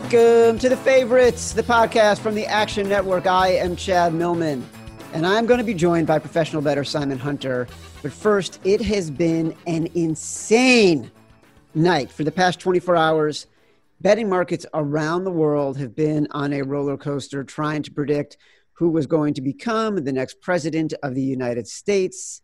Welcome to the favorites, the podcast from the Action Network. I am Chad Millman, and I'm going to be joined by professional bettor Simon Hunter. But first, it has been an insane night for the past 24 hours. Betting markets around the world have been on a roller coaster trying to predict who was going to become the next president of the United States.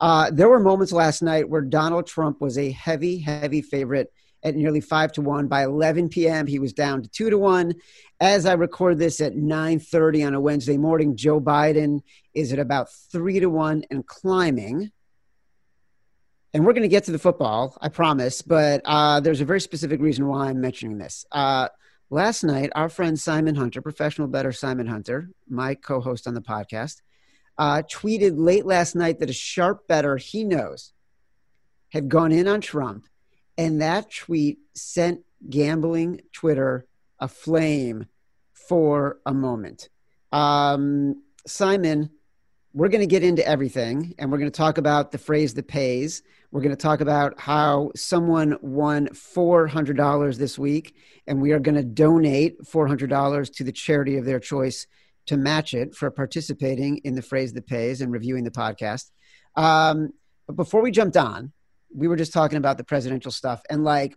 Uh, there were moments last night where Donald Trump was a heavy, heavy favorite at nearly five to one. By 11 p.m., he was down to two to one. As I record this at 9:30 on a Wednesday morning, Joe Biden is at about three to one and climbing. And we're going to get to the football, I promise. But uh, there's a very specific reason why I'm mentioning this. Uh, last night, our friend Simon Hunter, professional bettor Simon Hunter, my co-host on the podcast, uh, tweeted late last night that a sharp bettor he knows had gone in on Trump and that tweet sent gambling Twitter aflame for a moment. Um, Simon, we're going to get into everything and we're going to talk about the phrase that pays. We're going to talk about how someone won $400 this week and we are going to donate $400 to the charity of their choice to match it for participating in the phrase that pays and reviewing the podcast. Um, but before we jumped on, we were just talking about the presidential stuff and like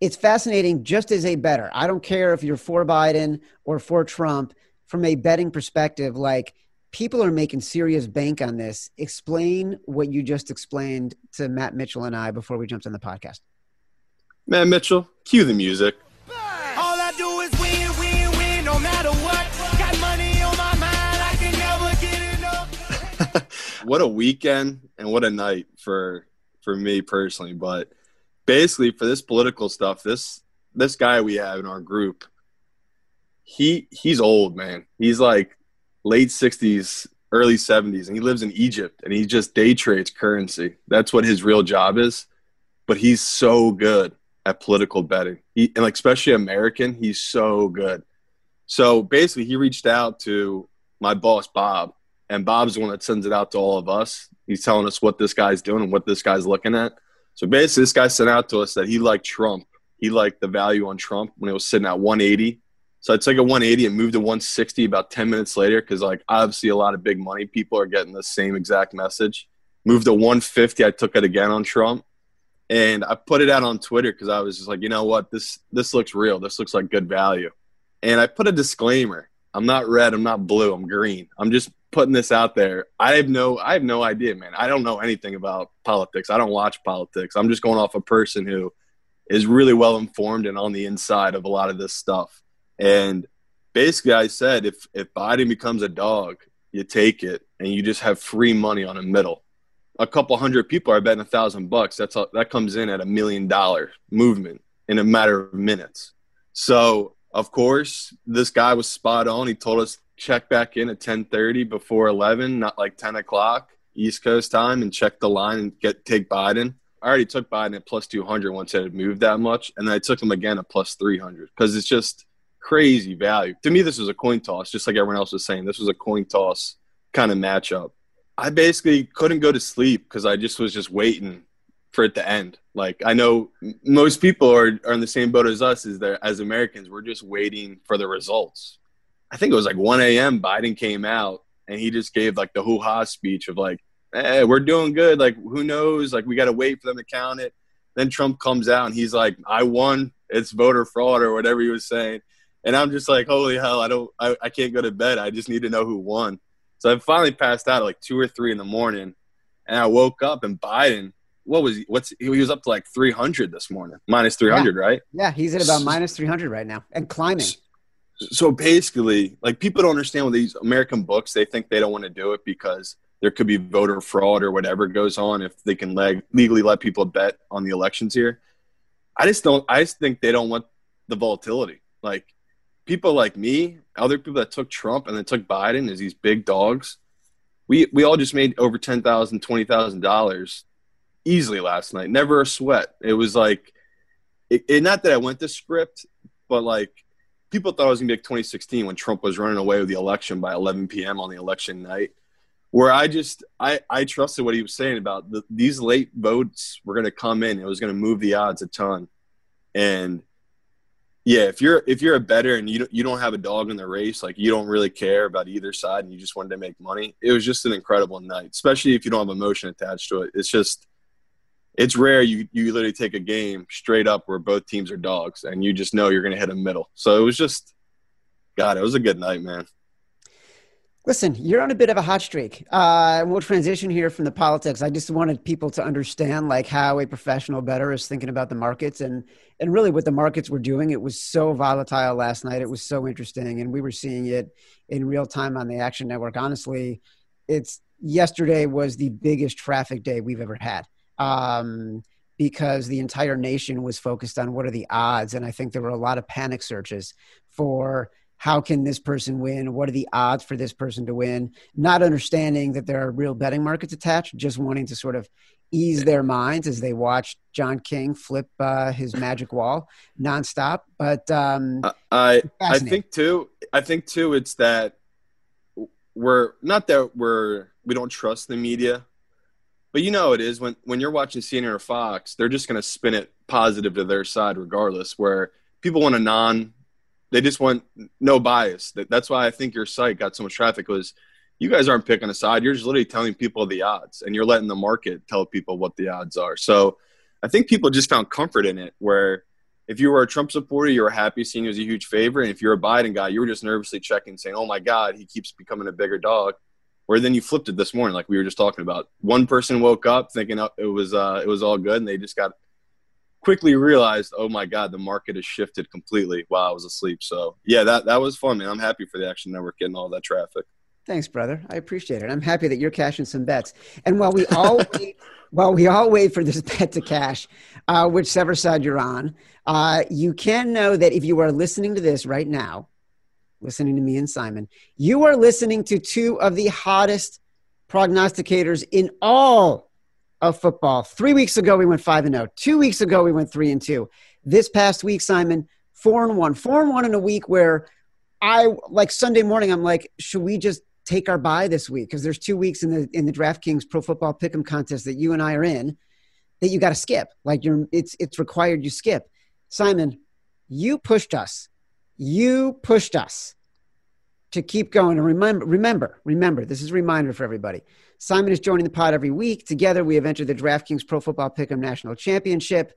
it's fascinating just as a better. I don't care if you're for Biden or for Trump from a betting perspective like people are making serious bank on this. Explain what you just explained to Matt Mitchell and I before we jumped on the podcast. Matt Mitchell, cue the music. what a weekend and what a night for for me personally. But basically, for this political stuff, this this guy we have in our group, he he's old man. He's like late sixties, early seventies, and he lives in Egypt, and he just day trades currency. That's what his real job is. But he's so good at political betting, he, and like especially American, he's so good. So basically, he reached out to my boss Bob, and Bob's the one that sends it out to all of us. He's telling us what this guy's doing and what this guy's looking at. So basically, this guy sent out to us that he liked Trump. He liked the value on Trump when it was sitting at 180. So I took a 180 and moved to 160 about 10 minutes later because, like, obviously a lot of big money people are getting the same exact message. Moved to 150. I took it again on Trump, and I put it out on Twitter because I was just like, you know what, this this looks real. This looks like good value, and I put a disclaimer. I'm not red. I'm not blue. I'm green. I'm just putting this out there. I have no I have no idea, man. I don't know anything about politics. I don't watch politics. I'm just going off a person who is really well informed and on the inside of a lot of this stuff. And basically I said if if Biden becomes a dog, you take it and you just have free money on a middle. A couple hundred people are betting a thousand bucks. That's a, that comes in at a million dollar movement in a matter of minutes. So of course, this guy was spot on. He told us check back in at 10:30 before 11, not like 10 o'clock East Coast time, and check the line and get take Biden. I already took Biden at plus 200 once it had moved that much, and then I took him again at plus 300 because it's just crazy value. To me, this was a coin toss, just like everyone else was saying. This was a coin toss kind of matchup. I basically couldn't go to sleep because I just was just waiting for it to end. Like I know most people are, are in the same boat as us as there as Americans. We're just waiting for the results. I think it was like 1 a.m. Biden came out and he just gave like the hoo ha speech of like, hey, we're doing good. Like, who knows? Like, we got to wait for them to count it. Then Trump comes out and he's like, I won. It's voter fraud or whatever he was saying. And I'm just like, holy hell, I don't, I, I can't go to bed. I just need to know who won. So I finally passed out at like two or three in the morning and I woke up and Biden, what was he, what's, he was up to like 300 this morning, minus 300, yeah. right? Yeah. He's at about minus 300 right now and climbing so basically, like people don't understand with these American books, they think they don't want to do it because there could be voter fraud or whatever goes on if they can leg- legally let people bet on the elections here. I just don't. I just think they don't want the volatility. Like people like me, other people that took Trump and then took Biden as these big dogs. We we all just made over ten thousand, twenty thousand dollars easily last night. Never a sweat. It was like, it, it, not that I went to script, but like people thought it was going to be like 2016 when Trump was running away with the election by 11 p.m. on the election night. Where I just I I trusted what he was saying about the, these late votes were going to come in. It was going to move the odds a ton, and yeah, if you're if you're a better and you don't, you don't have a dog in the race, like you don't really care about either side, and you just wanted to make money, it was just an incredible night. Especially if you don't have emotion attached to it. It's just it's rare you you literally take a game straight up where both teams are dogs, and you just know you're going to hit a middle. So it was just, God, it was a good night, man. Listen, you're on a bit of a hot streak. Uh, we'll transition here from the politics. I just wanted people to understand like how a professional better is thinking about the markets and and really what the markets were doing. It was so volatile last night. It was so interesting, and we were seeing it in real time on the Action Network. Honestly, it's yesterday was the biggest traffic day we've ever had. Um, because the entire nation was focused on what are the odds. And I think there were a lot of panic searches for how can this person win? What are the odds for this person to win? Not understanding that there are real betting markets attached, just wanting to sort of ease their minds as they watched John King flip uh, his magic wall nonstop. But um, I I think too. I think too. It's that we're not that we're we don't trust the media, but you know it is when when you're watching CNN or Fox, they're just going to spin it positive to their side regardless. Where people want a non they just want no bias. That's why I think your site got so much traffic was you guys aren't picking a side. You're just literally telling people the odds and you're letting the market tell people what the odds are. So I think people just found comfort in it where if you were a Trump supporter, you were happy seeing him as a huge favorite. And if you're a Biden guy, you were just nervously checking saying, oh my God, he keeps becoming a bigger dog. Where then you flipped it this morning, like we were just talking about. One person woke up thinking it was uh, it was all good, and they just got quickly realized, oh my God, the market has shifted completely while I was asleep. So yeah, that that was fun, man. I'm happy for the Action Network getting all that traffic. Thanks, brother. I appreciate it. I'm happy that you're cashing some bets. And while we all wait, while we all wait for this bet to cash, uh, whichever side you're on, uh, you can know that if you are listening to this right now, listening to me and Simon, you are listening to two of the hottest prognosticators in all of football. Three weeks ago, we went five and zero. Oh. Two weeks ago, we went three and two. This past week, Simon, four and one. Four and one in a week where I like Sunday morning. I'm like, should we just take our bye this week? Because there's two weeks in the in the DraftKings Pro Football Pick'em contest that you and I are in that you got to skip. Like you're, it's it's required you skip. Simon, you pushed us. You pushed us to keep going. And remember, remember, remember. This is a reminder for everybody. Simon is joining the pod every week. Together, we have entered the DraftKings Pro Football Pick'em National Championship.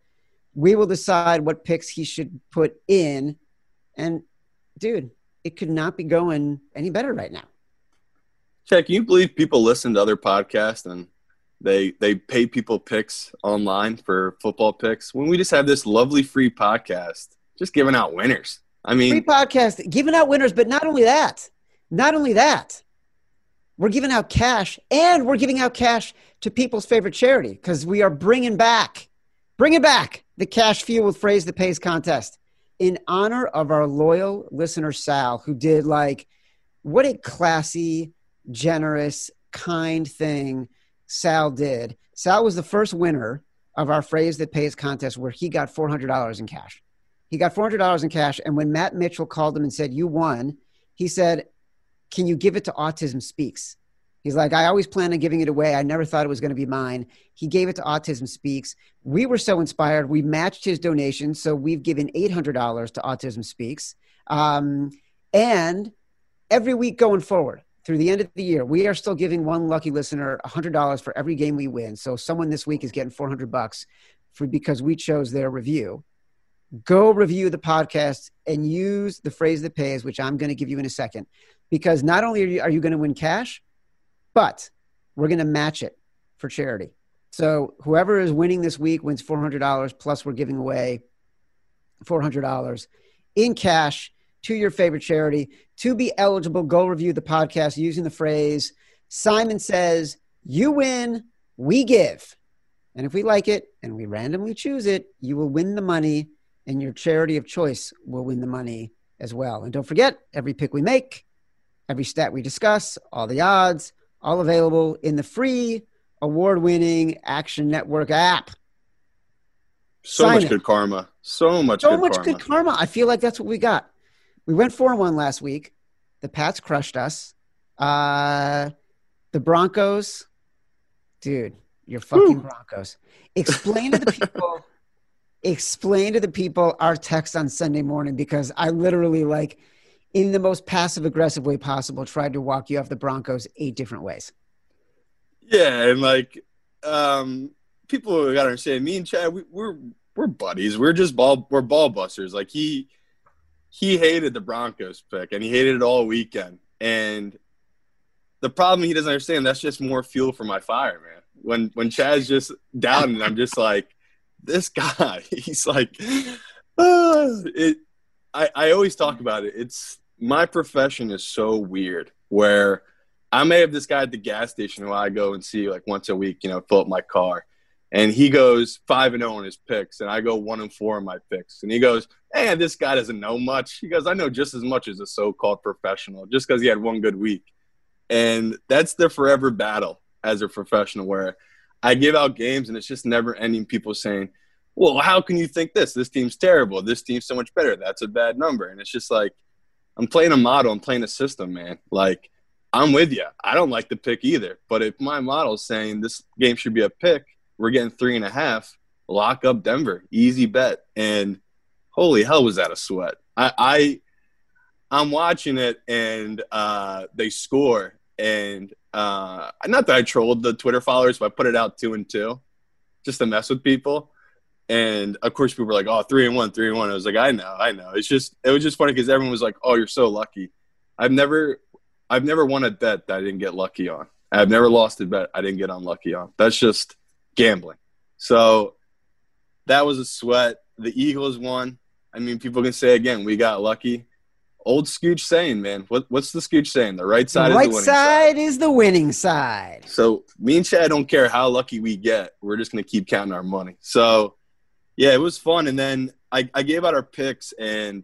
We will decide what picks he should put in. And, dude, it could not be going any better right now. Chad, can you believe people listen to other podcasts and they they pay people picks online for football picks when we just have this lovely free podcast just giving out winners? I mean, free podcast giving out winners, but not only that, not only that, we're giving out cash and we're giving out cash to people's favorite charity because we are bringing back, bringing back the cash fuel with phrase that pays contest in honor of our loyal listener Sal, who did like what a classy, generous, kind thing Sal did. Sal was the first winner of our phrase that pays contest where he got $400 in cash. He got $400 in cash. And when Matt Mitchell called him and said, You won, he said, can you give it to Autism Speaks? He's like, I always planned on giving it away. I never thought it was going to be mine. He gave it to Autism Speaks. We were so inspired. We matched his donation. So we've given $800 to Autism Speaks. Um, and every week going forward through the end of the year, we are still giving one lucky listener $100 for every game we win. So someone this week is getting 400 bucks for because we chose their review. Go review the podcast and use the phrase that pays, which I'm going to give you in a second because not only are you, are you going to win cash, but we're going to match it for charity. So whoever is winning this week wins $400 plus we're giving away $400 in cash to your favorite charity. To be eligible, go review the podcast using the phrase Simon says, You win, we give. And if we like it and we randomly choose it, you will win the money and your charity of choice will win the money as well. And don't forget, every pick we make every stat we discuss, all the odds, all available in the free award winning Action Network app. So Sign much it. good karma. So much so good much karma. good karma. I feel like that's what we got. We went 4 1 last week. The Pats crushed us. Uh, the Broncos, dude, you're fucking Woo. Broncos. Explain to the people explain to the people our text on Sunday morning because I literally like in the most passive aggressive way possible tried to walk you off the Broncos eight different ways. Yeah, and like um people gotta understand me and Chad, we, we're we're buddies. We're just ball we're ball busters. Like he he hated the Broncos pick and he hated it all weekend. And the problem he doesn't understand that's just more fuel for my fire, man. When when Chad's just down and I'm just like, this guy, he's like, uh, it. I I always talk about it. It's my profession is so weird where I may have this guy at the gas station who I go and see like once a week, you know, fill up my car. And he goes five and zero in his picks, and I go one and four in my picks. And he goes, "Hey, this guy doesn't know much." He goes, "I know just as much as a so-called professional, just because he had one good week." And that's the forever battle as a professional, where I give out games, and it's just never-ending. People saying, "Well, how can you think this? This team's terrible. This team's so much better. That's a bad number." And it's just like I'm playing a model. I'm playing a system, man. Like I'm with you. I don't like the pick either. But if my model is saying this game should be a pick, we're getting three and a half. Lock up Denver, easy bet. And holy hell, was that a sweat? I, I I'm watching it, and uh, they score, and uh, not that I trolled the Twitter followers, but I put it out two and two, just to mess with people. And of course, people were like, "Oh, three and one, three and one." I was like, "I know, I know." It's just, it was just funny because everyone was like, "Oh, you're so lucky." I've never, I've never won a bet that I didn't get lucky on. I've never lost a bet I didn't get unlucky on. That's just gambling. So that was a sweat. The Eagles won. I mean, people can say again, we got lucky. Old Scooch saying, man. What, what's the Scooch saying? The right side the right is the winning side, side. is the winning side. So me and Chad don't care how lucky we get. We're just gonna keep counting our money. So yeah, it was fun. And then I, I gave out our picks, and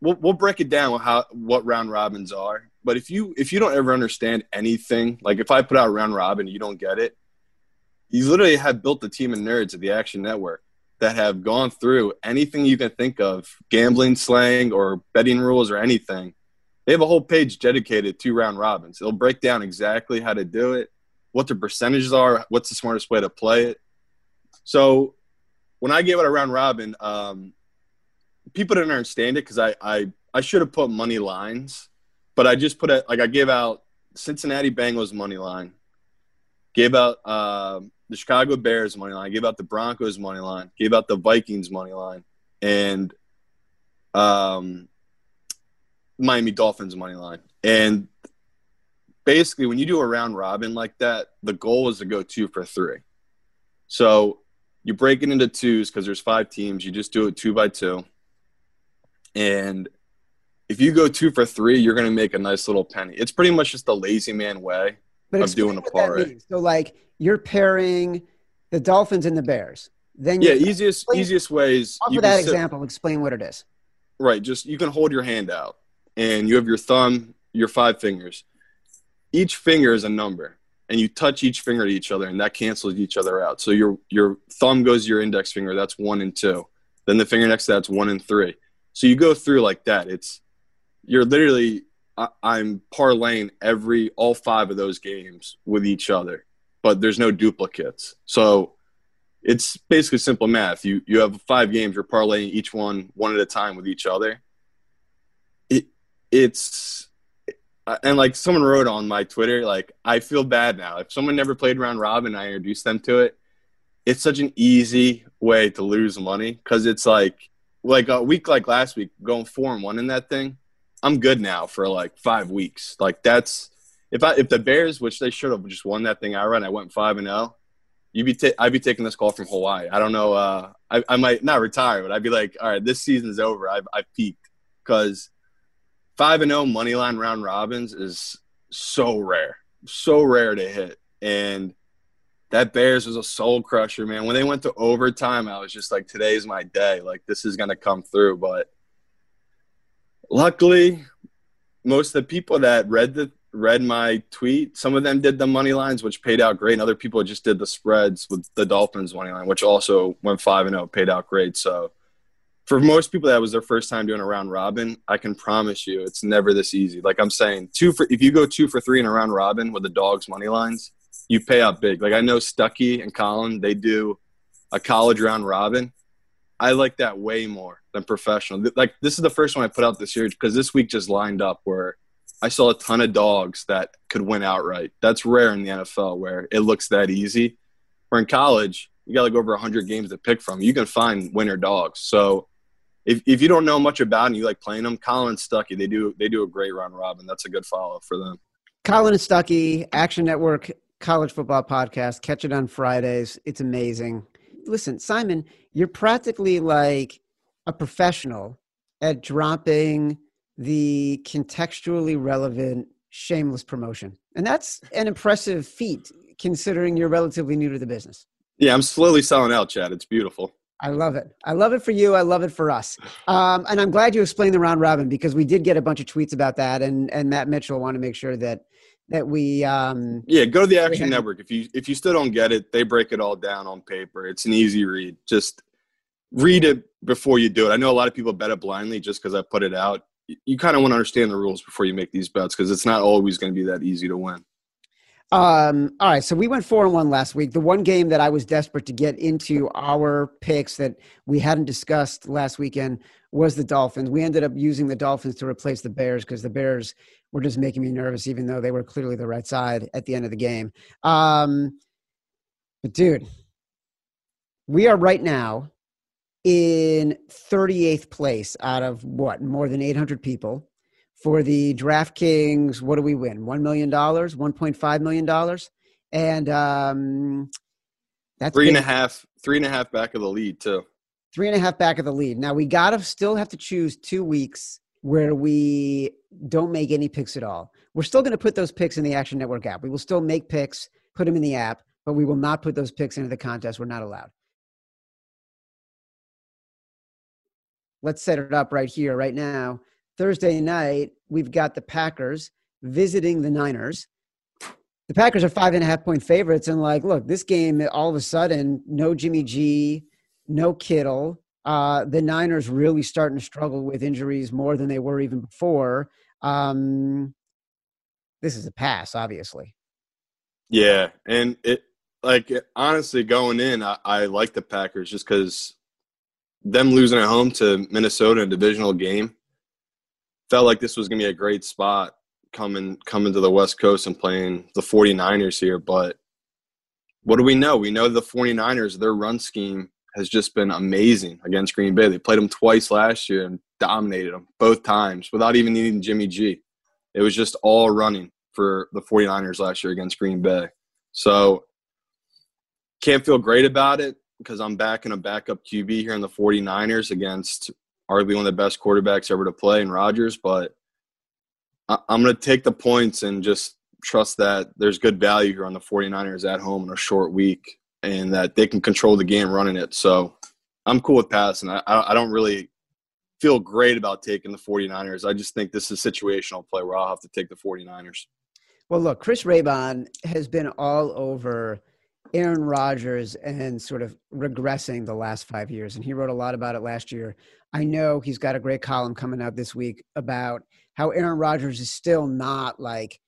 we'll we'll break it down how what round robins are. But if you if you don't ever understand anything, like if I put out round robin, you don't get it. You literally have built the team of nerds at the Action Network that have gone through anything you can think of, gambling slang or betting rules or anything. They have a whole page dedicated to round robins. They'll break down exactly how to do it, what the percentages are, what's the smartest way to play it. So when I gave it a round robin, um, people didn't understand it because I, I I should have put money lines, but I just put it like I gave out Cincinnati Bengals money line, gave out uh, the Chicago Bears money line, gave out the Broncos money line, gave out the Vikings money line, and um, Miami Dolphins money line. And basically, when you do a round robin like that, the goal is to go two for three. So you break it into twos because there's five teams. You just do it two by two. And if you go two for three, you're going to make a nice little penny. It's pretty much just the lazy man way But of doing a explain what that parlay. means. So, like, you're pairing the Dolphins and the Bears. Then Yeah, easiest Explain- easiest ways. you that sit- example. Explain what it is. Right. Just you can hold your hand out and you have your thumb, your five fingers. Each finger is a number and you touch each finger to each other and that cancels each other out. So your your thumb goes to your index finger, that's one and two. Then the finger next to that's one and three. So you go through like that. It's you're literally I, I'm parlaying every all five of those games with each other, but there's no duplicates. So it's basically simple math. You you have five games. You're parlaying each one one at a time with each other. It it's and like someone wrote on my Twitter, like I feel bad now. If someone never played round robin, I introduced them to it. It's such an easy way to lose money because it's like like a week like last week going four and one in that thing. I'm good now for like five weeks. Like that's if I if the Bears, which they should have just won that thing outright, I went five and zero you'd be I'd be taking this call from Hawaii. I don't know. Uh, I, I might not retire, but I'd be like, all right, this season's over. I've I've peaked because five and zero money line round robins is so rare, so rare to hit. And that Bears was a soul crusher, man. When they went to overtime, I was just like, today's my day. Like this is gonna come through. But luckily, most of the people that read the read my tweet. Some of them did the money lines, which paid out great, and other people just did the spreads with the Dolphins money line, which also went five and zero, paid out great. So for most people that was their first time doing a round robin, I can promise you it's never this easy. Like I'm saying, two for if you go two for three in a round robin with the dogs money lines, you pay out big. Like I know Stuckey and Collin, they do a college round robin. I like that way more than professional. Like this is the first one I put out this year because this week just lined up where I saw a ton of dogs that could win outright. That's rare in the NFL where it looks that easy. Where in college, you got like over 100 games to pick from. You can find winner dogs. So if, if you don't know much about and you like playing them, Collin Stuckey, they do they do a great round robin. That's a good follow for them. Collin Stuckey, Action Network college football podcast. Catch it on Fridays. It's amazing. Listen, Simon, you're practically like a professional at dropping the contextually relevant shameless promotion. And that's an impressive feat considering you're relatively new to the business. Yeah, I'm slowly selling out, Chad. It's beautiful. I love it. I love it for you. I love it for us. Um, and I'm glad you explained the round robin because we did get a bunch of tweets about that, and and Matt Mitchell wanted to make sure that that we. Um, yeah, go to the Action Network if you if you still don't get it. They break it all down on paper. It's an easy read. Just read it before you do it. I know a lot of people bet it blindly just because I put it out. You kind of want to understand the rules before you make these bets because it's not always going to be that easy to win. Um, all right, so we went four and one last week. The one game that I was desperate to get into our picks that we hadn't discussed last weekend was the Dolphins. We ended up using the Dolphins to replace the Bears because the Bears were just making me nervous, even though they were clearly the right side at the end of the game. Um, but dude, we are right now in 38th place out of what more than 800 people for the DraftKings. What do we win? $1 million, $1.5 million. And um, that's three and a half, three and a half back of the lead, too. Three and a half back of the lead. Now, we got to still have to choose two weeks where we don't make any picks at all. We're still going to put those picks in the Action Network app. We will still make picks, put them in the app, but we will not put those picks into the contest. We're not allowed. Let's set it up right here, right now. Thursday night, we've got the Packers visiting the Niners. The Packers are five and a half point favorites. And like, look, this game, all of a sudden, no Jimmy G, no Kittle. Uh, the Niners really starting to struggle with injuries more than they were even before. Um, this is a pass, obviously. Yeah. And it, like, honestly, going in, I, I like the Packers just because them losing at home to Minnesota in a divisional game felt like this was going to be a great spot coming coming to the West Coast and playing the 49ers here. But what do we know? We know the 49ers, their run scheme has just been amazing against Green Bay. They played them twice last year and dominated them both times without even needing Jimmy G. It was just all running for the 49ers last year against Green Bay. So can't feel great about it because I'm back in a backup QB here in the 49ers against arguably one of the best quarterbacks ever to play in Rodgers. But I- I'm going to take the points and just trust that there's good value here on the 49ers at home in a short week and that they can control the game running it. So I'm cool with passing. I, I don't really feel great about taking the 49ers. I just think this is a situational play where I'll have to take the 49ers. Well, look, Chris Raybon has been all over – Aaron Rodgers and sort of regressing the last five years. And he wrote a lot about it last year. I know he's got a great column coming out this week about how Aaron Rodgers is still not like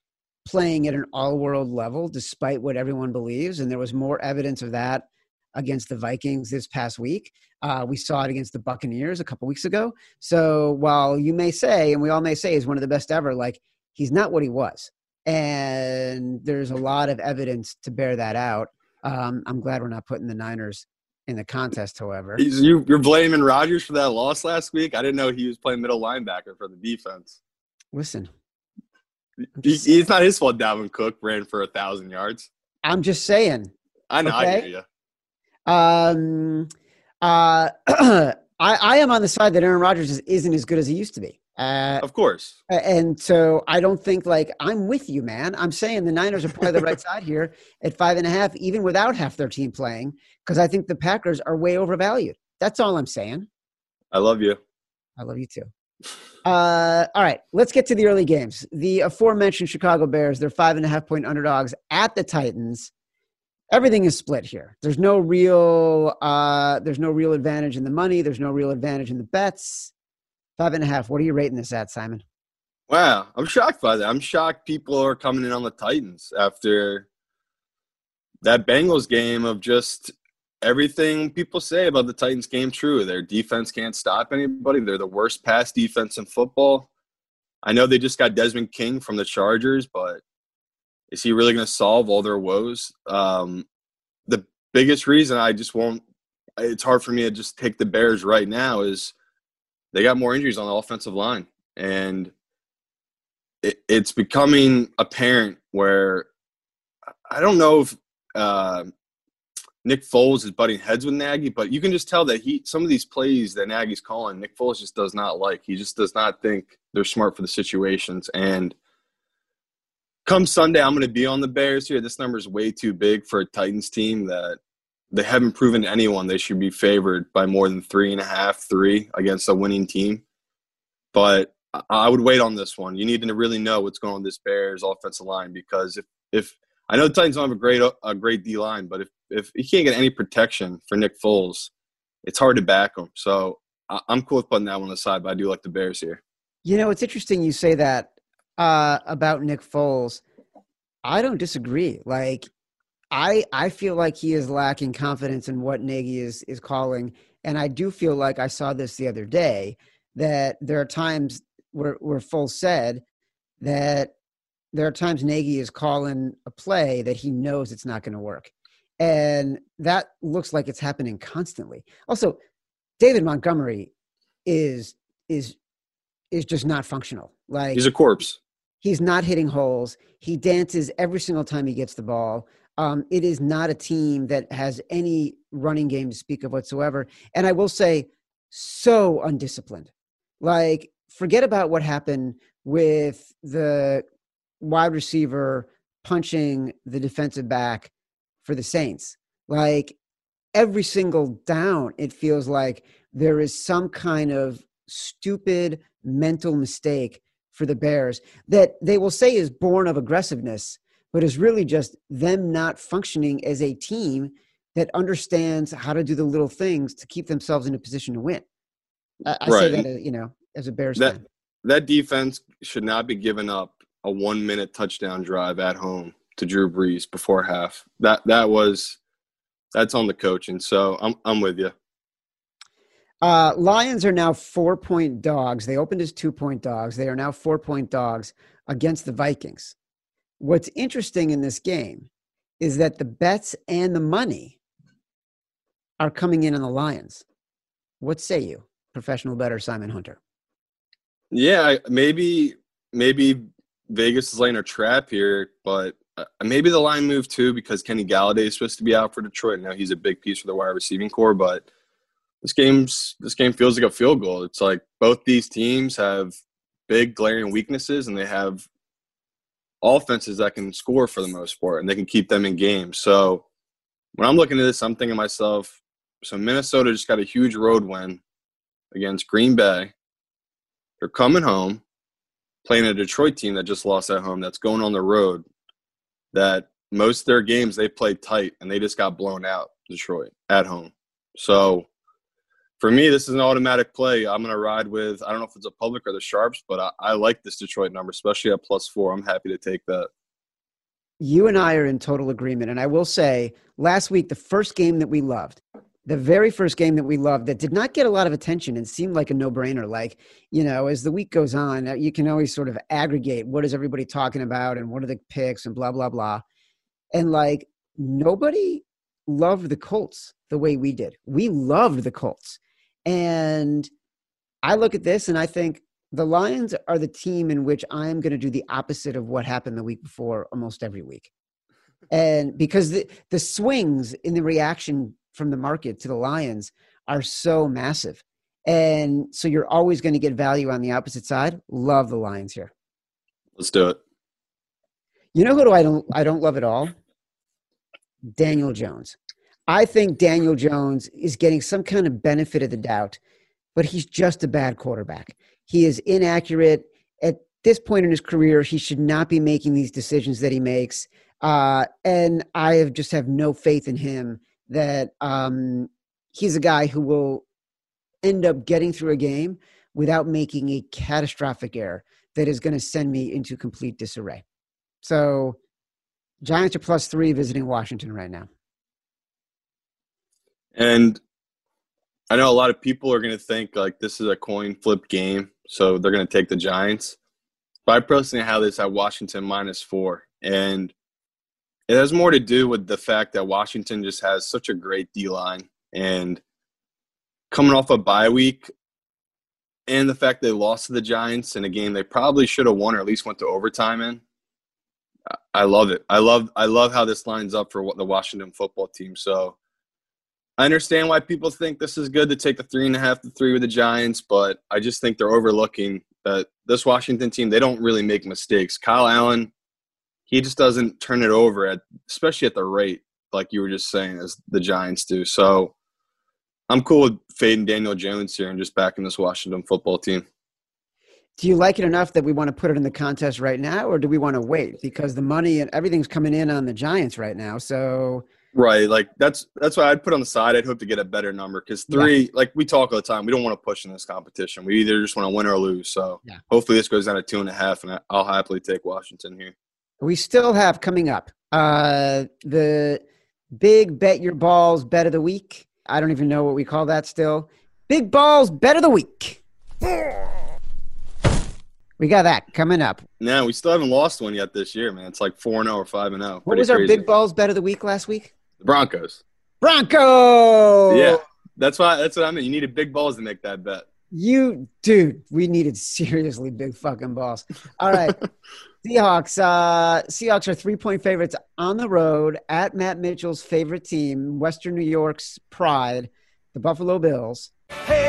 playing at an all world level, despite what everyone believes. And there was more evidence of that against the Vikings this past week. Uh, we saw it against the Buccaneers a couple weeks ago. So while you may say, and we all may say, he's one of the best ever, like he's not what he was. And there's a lot of evidence to bear that out. Um, I'm glad we're not putting the Niners in the contest, however. You, are blaming Rodgers for that loss last week? I didn't know he was playing middle linebacker for the defense. Listen. It's not his fault Dalvin Cook ran for a thousand yards. I'm just saying. I know, okay? I hear you. Um, uh, I, I am on the side that Aaron Rodgers isn't as good as he used to be. Uh, of course. And so I don't think like I'm with you, man. I'm saying the Niners are probably the right side here at five and a half, even without half their team playing, because I think the Packers are way overvalued. That's all I'm saying. I love you. I love you too. Uh, all right, let's get to the early games. The aforementioned Chicago Bears, they're five and a half point underdogs at the Titans. Everything is split here. There's no real, uh, there's no real advantage in the money. There's no real advantage in the bets. Five and a half. What are you rating this at, Simon? Wow, I'm shocked by that. I'm shocked people are coming in on the Titans after that Bengals game of just everything people say about the Titans game true. Their defense can't stop anybody. They're the worst pass defense in football. I know they just got Desmond King from the Chargers, but is he really going to solve all their woes? Um, the biggest reason I just won't, it's hard for me to just take the Bears right now is they got more injuries on the offensive line. And it, it's becoming apparent where I don't know if uh, Nick Foles is butting heads with Nagy, but you can just tell that he some of these plays that Nagy's calling, Nick Foles just does not like. He just does not think they're smart for the situations. And come Sunday, I'm going to be on the Bears here. This number is way too big for a Titans team that they haven't proven to anyone they should be favored by more than three and a half, three against a winning team. But I would wait on this one. You need to really know what's going on this Bears offensive line because if if I know the Titans don't have a great a great D line, but if if he can't get any protection for Nick Foles, it's hard to back him. So I'm cool with putting that one aside, but I do like the Bears here. You know, it's interesting you say that uh, about Nick Foles. I don't disagree. Like, I I feel like he is lacking confidence in what Nagy is is calling, and I do feel like I saw this the other day that there are times where where Foles said that there are times Nagy is calling a play that he knows it's not going to work. And that looks like it's happening constantly. Also, David Montgomery is is is just not functional. Like he's a corpse. He's not hitting holes. He dances every single time he gets the ball. Um, it is not a team that has any running game to speak of whatsoever. And I will say, so undisciplined. Like, forget about what happened with the wide receiver punching the defensive back for the Saints. Like every single down, it feels like there is some kind of stupid mental mistake for the Bears that they will say is born of aggressiveness, but it's really just them not functioning as a team that understands how to do the little things to keep themselves in a position to win. I, I right. say that, you know, as a Bears that, fan. That defense should not be giving up a one minute touchdown drive at home to Drew Brees before half. That that was that's on the coaching. So I'm I'm with you. Uh, Lions are now four point dogs. They opened as two point dogs. They are now four point dogs against the Vikings. What's interesting in this game is that the bets and the money are coming in on the Lions. What say you, professional better Simon Hunter? Yeah, maybe maybe Vegas is laying a trap here, but uh, maybe the line moved too because Kenny Golladay is supposed to be out for Detroit. Now he's a big piece for the wide receiving core, but this game's this game feels like a field goal. It's like both these teams have big glaring weaknesses, and they have offenses that can score for the most part, and they can keep them in games. So when I'm looking at this, I'm thinking to myself, so Minnesota just got a huge road win against Green Bay. They're coming home playing a Detroit team that just lost at home, that's going on the road, that most of their games they played tight and they just got blown out, Detroit, at home. So for me, this is an automatic play. I'm going to ride with, I don't know if it's a public or the Sharps, but I, I like this Detroit number, especially at plus four. I'm happy to take that. You and I are in total agreement. And I will say, last week, the first game that we loved, the very first game that we loved that did not get a lot of attention and seemed like a no-brainer like you know as the week goes on uh, you can always sort of aggregate what is everybody talking about and what are the picks and blah blah blah and like nobody loved the colts the way we did we loved the colts and i look at this and i think the lions are the team in which i'm going to do the opposite of what happened the week before almost every week and because the, the swings in the reaction from the market to the Lions are so massive. And so you're always going to get value on the opposite side. Love the Lions here. Let's do it. You know who do I don't I don't love at all? Daniel Jones. I think Daniel Jones is getting some kind of benefit of the doubt, but he's just a bad quarterback. He is inaccurate. At this point in his career, he should not be making these decisions that he makes. Uh, and I have just have no faith in him that um, he's a guy who will end up getting through a game without making a catastrophic error that is going to send me into complete disarray. So, Giants are plus three visiting Washington right now. And I know a lot of people are going to think like this is a coin flip game, so they're going to take the Giants. But I personally have this at Washington minus four, and it has more to do with the fact that Washington just has such a great D line, and coming off a bye week, and the fact they lost to the Giants in a game they probably should have won or at least went to overtime in. I love it. I love I love how this lines up for the Washington football team. So I understand why people think this is good to take the three and a half to three with the Giants, but I just think they're overlooking that this Washington team, they don't really make mistakes. Kyle Allen, he just doesn't turn it over at especially at the rate, like you were just saying, as the Giants do. So I'm cool with fading Daniel Jones here and just backing this Washington football team. Do you like it enough that we want to put it in the contest right now, or do we want to wait? Because the money and everything's coming in on the Giants right now. So Right, like that's that's why I'd put on the side. I'd hope to get a better number because three, yeah. like we talk all the time, we don't want to push in this competition. We either just want to win or lose. So yeah. hopefully this goes down to two and a half, and I'll happily take Washington here. We still have coming up uh, the big bet your balls bet of the week. I don't even know what we call that still. Big balls bet of the week. We got that coming up. No, we still haven't lost one yet this year, man. It's like 4 0 or 5 0. What was our big balls bet of the week last week? The Broncos. Broncos. Yeah, that's why. That's what I mean. You needed big balls to make that bet. You, dude, we needed seriously big fucking balls. All right. Seahawks. Uh, Seahawks are three point favorites on the road at Matt Mitchell's favorite team, Western New York's pride, the Buffalo Bills. Hey, hey,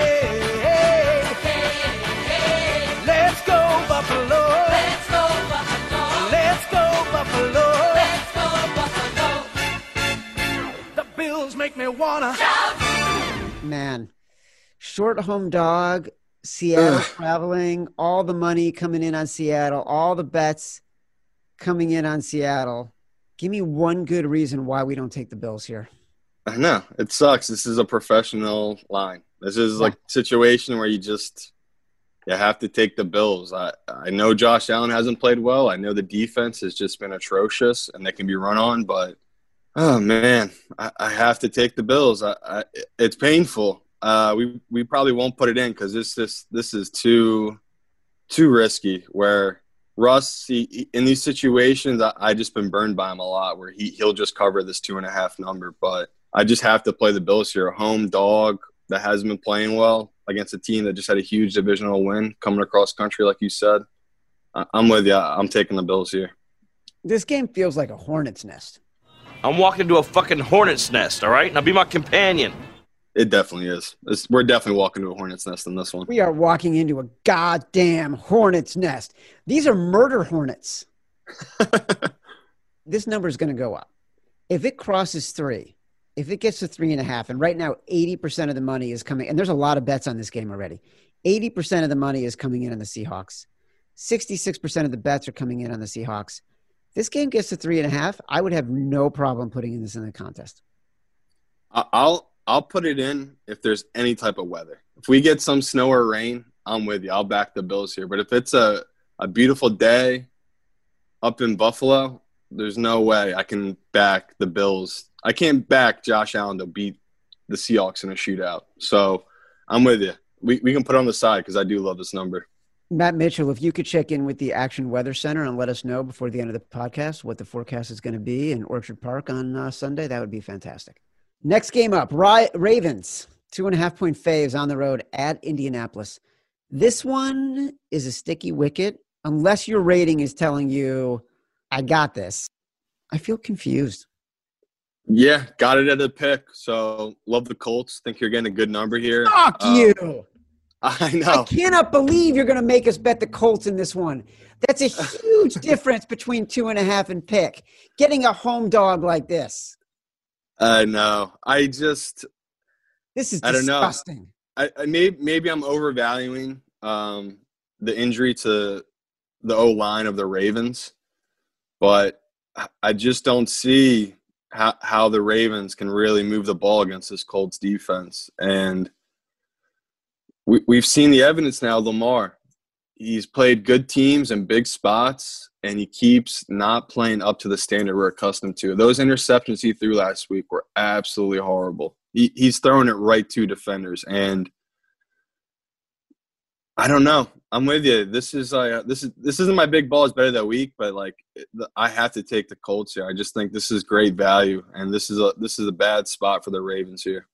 wanna shout. Man, short home dog Seattle Ugh. traveling, all the money coming in on Seattle, all the bets coming in on Seattle. Give me one good reason why we don't take the Bills here. I know it sucks. This is a professional line. This is yeah. like a situation where you just you have to take the Bills. I I know Josh Allen hasn't played well. I know the defense has just been atrocious and they can be run on, but oh man, I, I have to take the Bills. I, I, it's painful. Uh, we we probably won't put it in because this this this is too too risky. Where Russ, he, in these situations, I, I just been burned by him a lot. Where he he'll just cover this two and a half number, but I just have to play the Bills here, a home dog that hasn't been playing well against a team that just had a huge divisional win coming across country, like you said. I'm with you. I'm taking the Bills here. This game feels like a hornet's nest. I'm walking into a fucking hornet's nest. All right, now be my companion. It definitely is. It's, we're definitely walking to a hornet's nest in this one. We are walking into a goddamn hornet's nest. These are murder hornets. this number is going to go up. If it crosses three, if it gets to three and a half, and right now 80% of the money is coming, and there's a lot of bets on this game already. 80% of the money is coming in on the Seahawks. 66% of the bets are coming in on the Seahawks. This game gets to three and a half. I would have no problem putting this in the contest. I'll I'll put it in if there's any type of weather. If we get some snow or rain, I'm with you. I'll back the Bills here. But if it's a, a beautiful day up in Buffalo, there's no way I can back the Bills. I can't back Josh Allen to beat the Seahawks in a shootout. So I'm with you. We, we can put on the side because I do love this number. Matt Mitchell, if you could check in with the Action Weather Center and let us know before the end of the podcast what the forecast is going to be in Orchard Park on uh, Sunday, that would be fantastic. Next game up, Ravens, two and a half point faves on the road at Indianapolis. This one is a sticky wicket unless your rating is telling you, I got this. I feel confused. Yeah, got it at a pick. So love the Colts. Think you're getting a good number here. Fuck um, you. I know. I cannot believe you're going to make us bet the Colts in this one. That's a huge difference between two and a half and pick. Getting a home dog like this. Uh, no, I just this is I don't disgusting. know. I, I maybe maybe I'm overvaluing um, the injury to the O line of the Ravens, but I just don't see how how the Ravens can really move the ball against this Colts defense. And we we've seen the evidence now. Lamar, he's played good teams and big spots and he keeps not playing up to the standard we're accustomed to. Those interceptions he threw last week were absolutely horrible. He, he's throwing it right to defenders, and I don't know. I'm with you. This is uh, this is this isn't my big balls better that week, but like I have to take the Colts here. I just think this is great value, and this is a this is a bad spot for the Ravens here.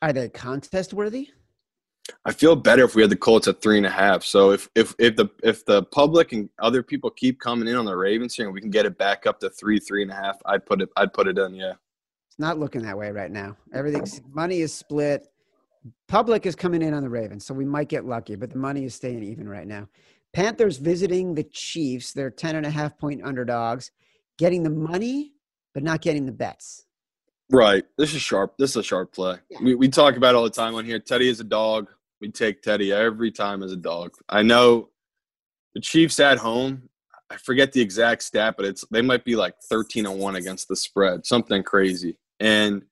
Are they contest worthy? I feel better if we had the Colts at three and a half. So if if if the if the public and other people keep coming in on the Ravens here, and we can get it back up to three three and a half, I'd put it I'd put it in. Yeah, it's not looking that way right now. Everything's money is split. Public is coming in on the Ravens, so we might get lucky, but the money is staying even right now. Panthers visiting the Chiefs. They're 10 and a half point underdogs, getting the money, but not getting the bets. Right. This is sharp. This is a sharp play. Yeah. We, we talk about all the time on here. Teddy is a dog. We take Teddy every time as a dog. I know the Chiefs at home. I forget the exact stat, but it's they might be like 13 and 1 against the spread. Something crazy. And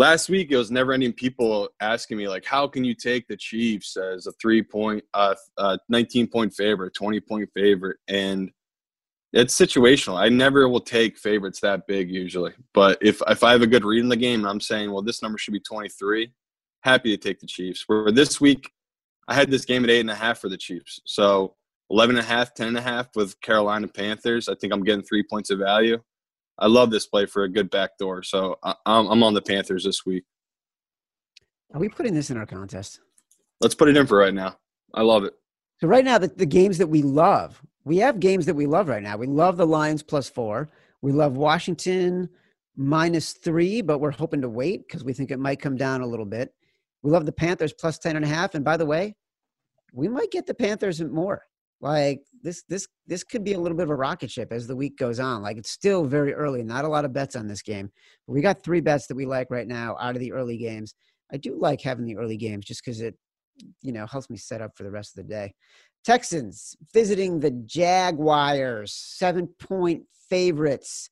last week it was never ending people asking me like how can you take the chiefs as a three point uh, uh 19 point favorite 20 point favorite and it's situational i never will take favorites that big usually but if if i have a good read in the game and i'm saying well this number should be 23 happy to take the chiefs where this week i had this game at eight and a half for the chiefs so 11 and a half 10 and a half with carolina panthers i think i'm getting three points of value I love this play for a good backdoor. So I, I'm, I'm on the Panthers this week. Are we putting this in our contest? Let's put it in for right now. I love it. So right now, the, the games that we love, we have games that we love right now. We love the Lions plus four. We love Washington minus three, but we're hoping to wait because we think it might come down a little bit. We love the Panthers plus 10 and a half. And by the way, we might get the Panthers more. Like this, this, this could be a little bit of a rocket ship as the week goes on. Like it's still very early, not a lot of bets on this game. But we got three bets that we like right now out of the early games. I do like having the early games just because it, you know, helps me set up for the rest of the day. Texans visiting the Jaguars, seven point favorites.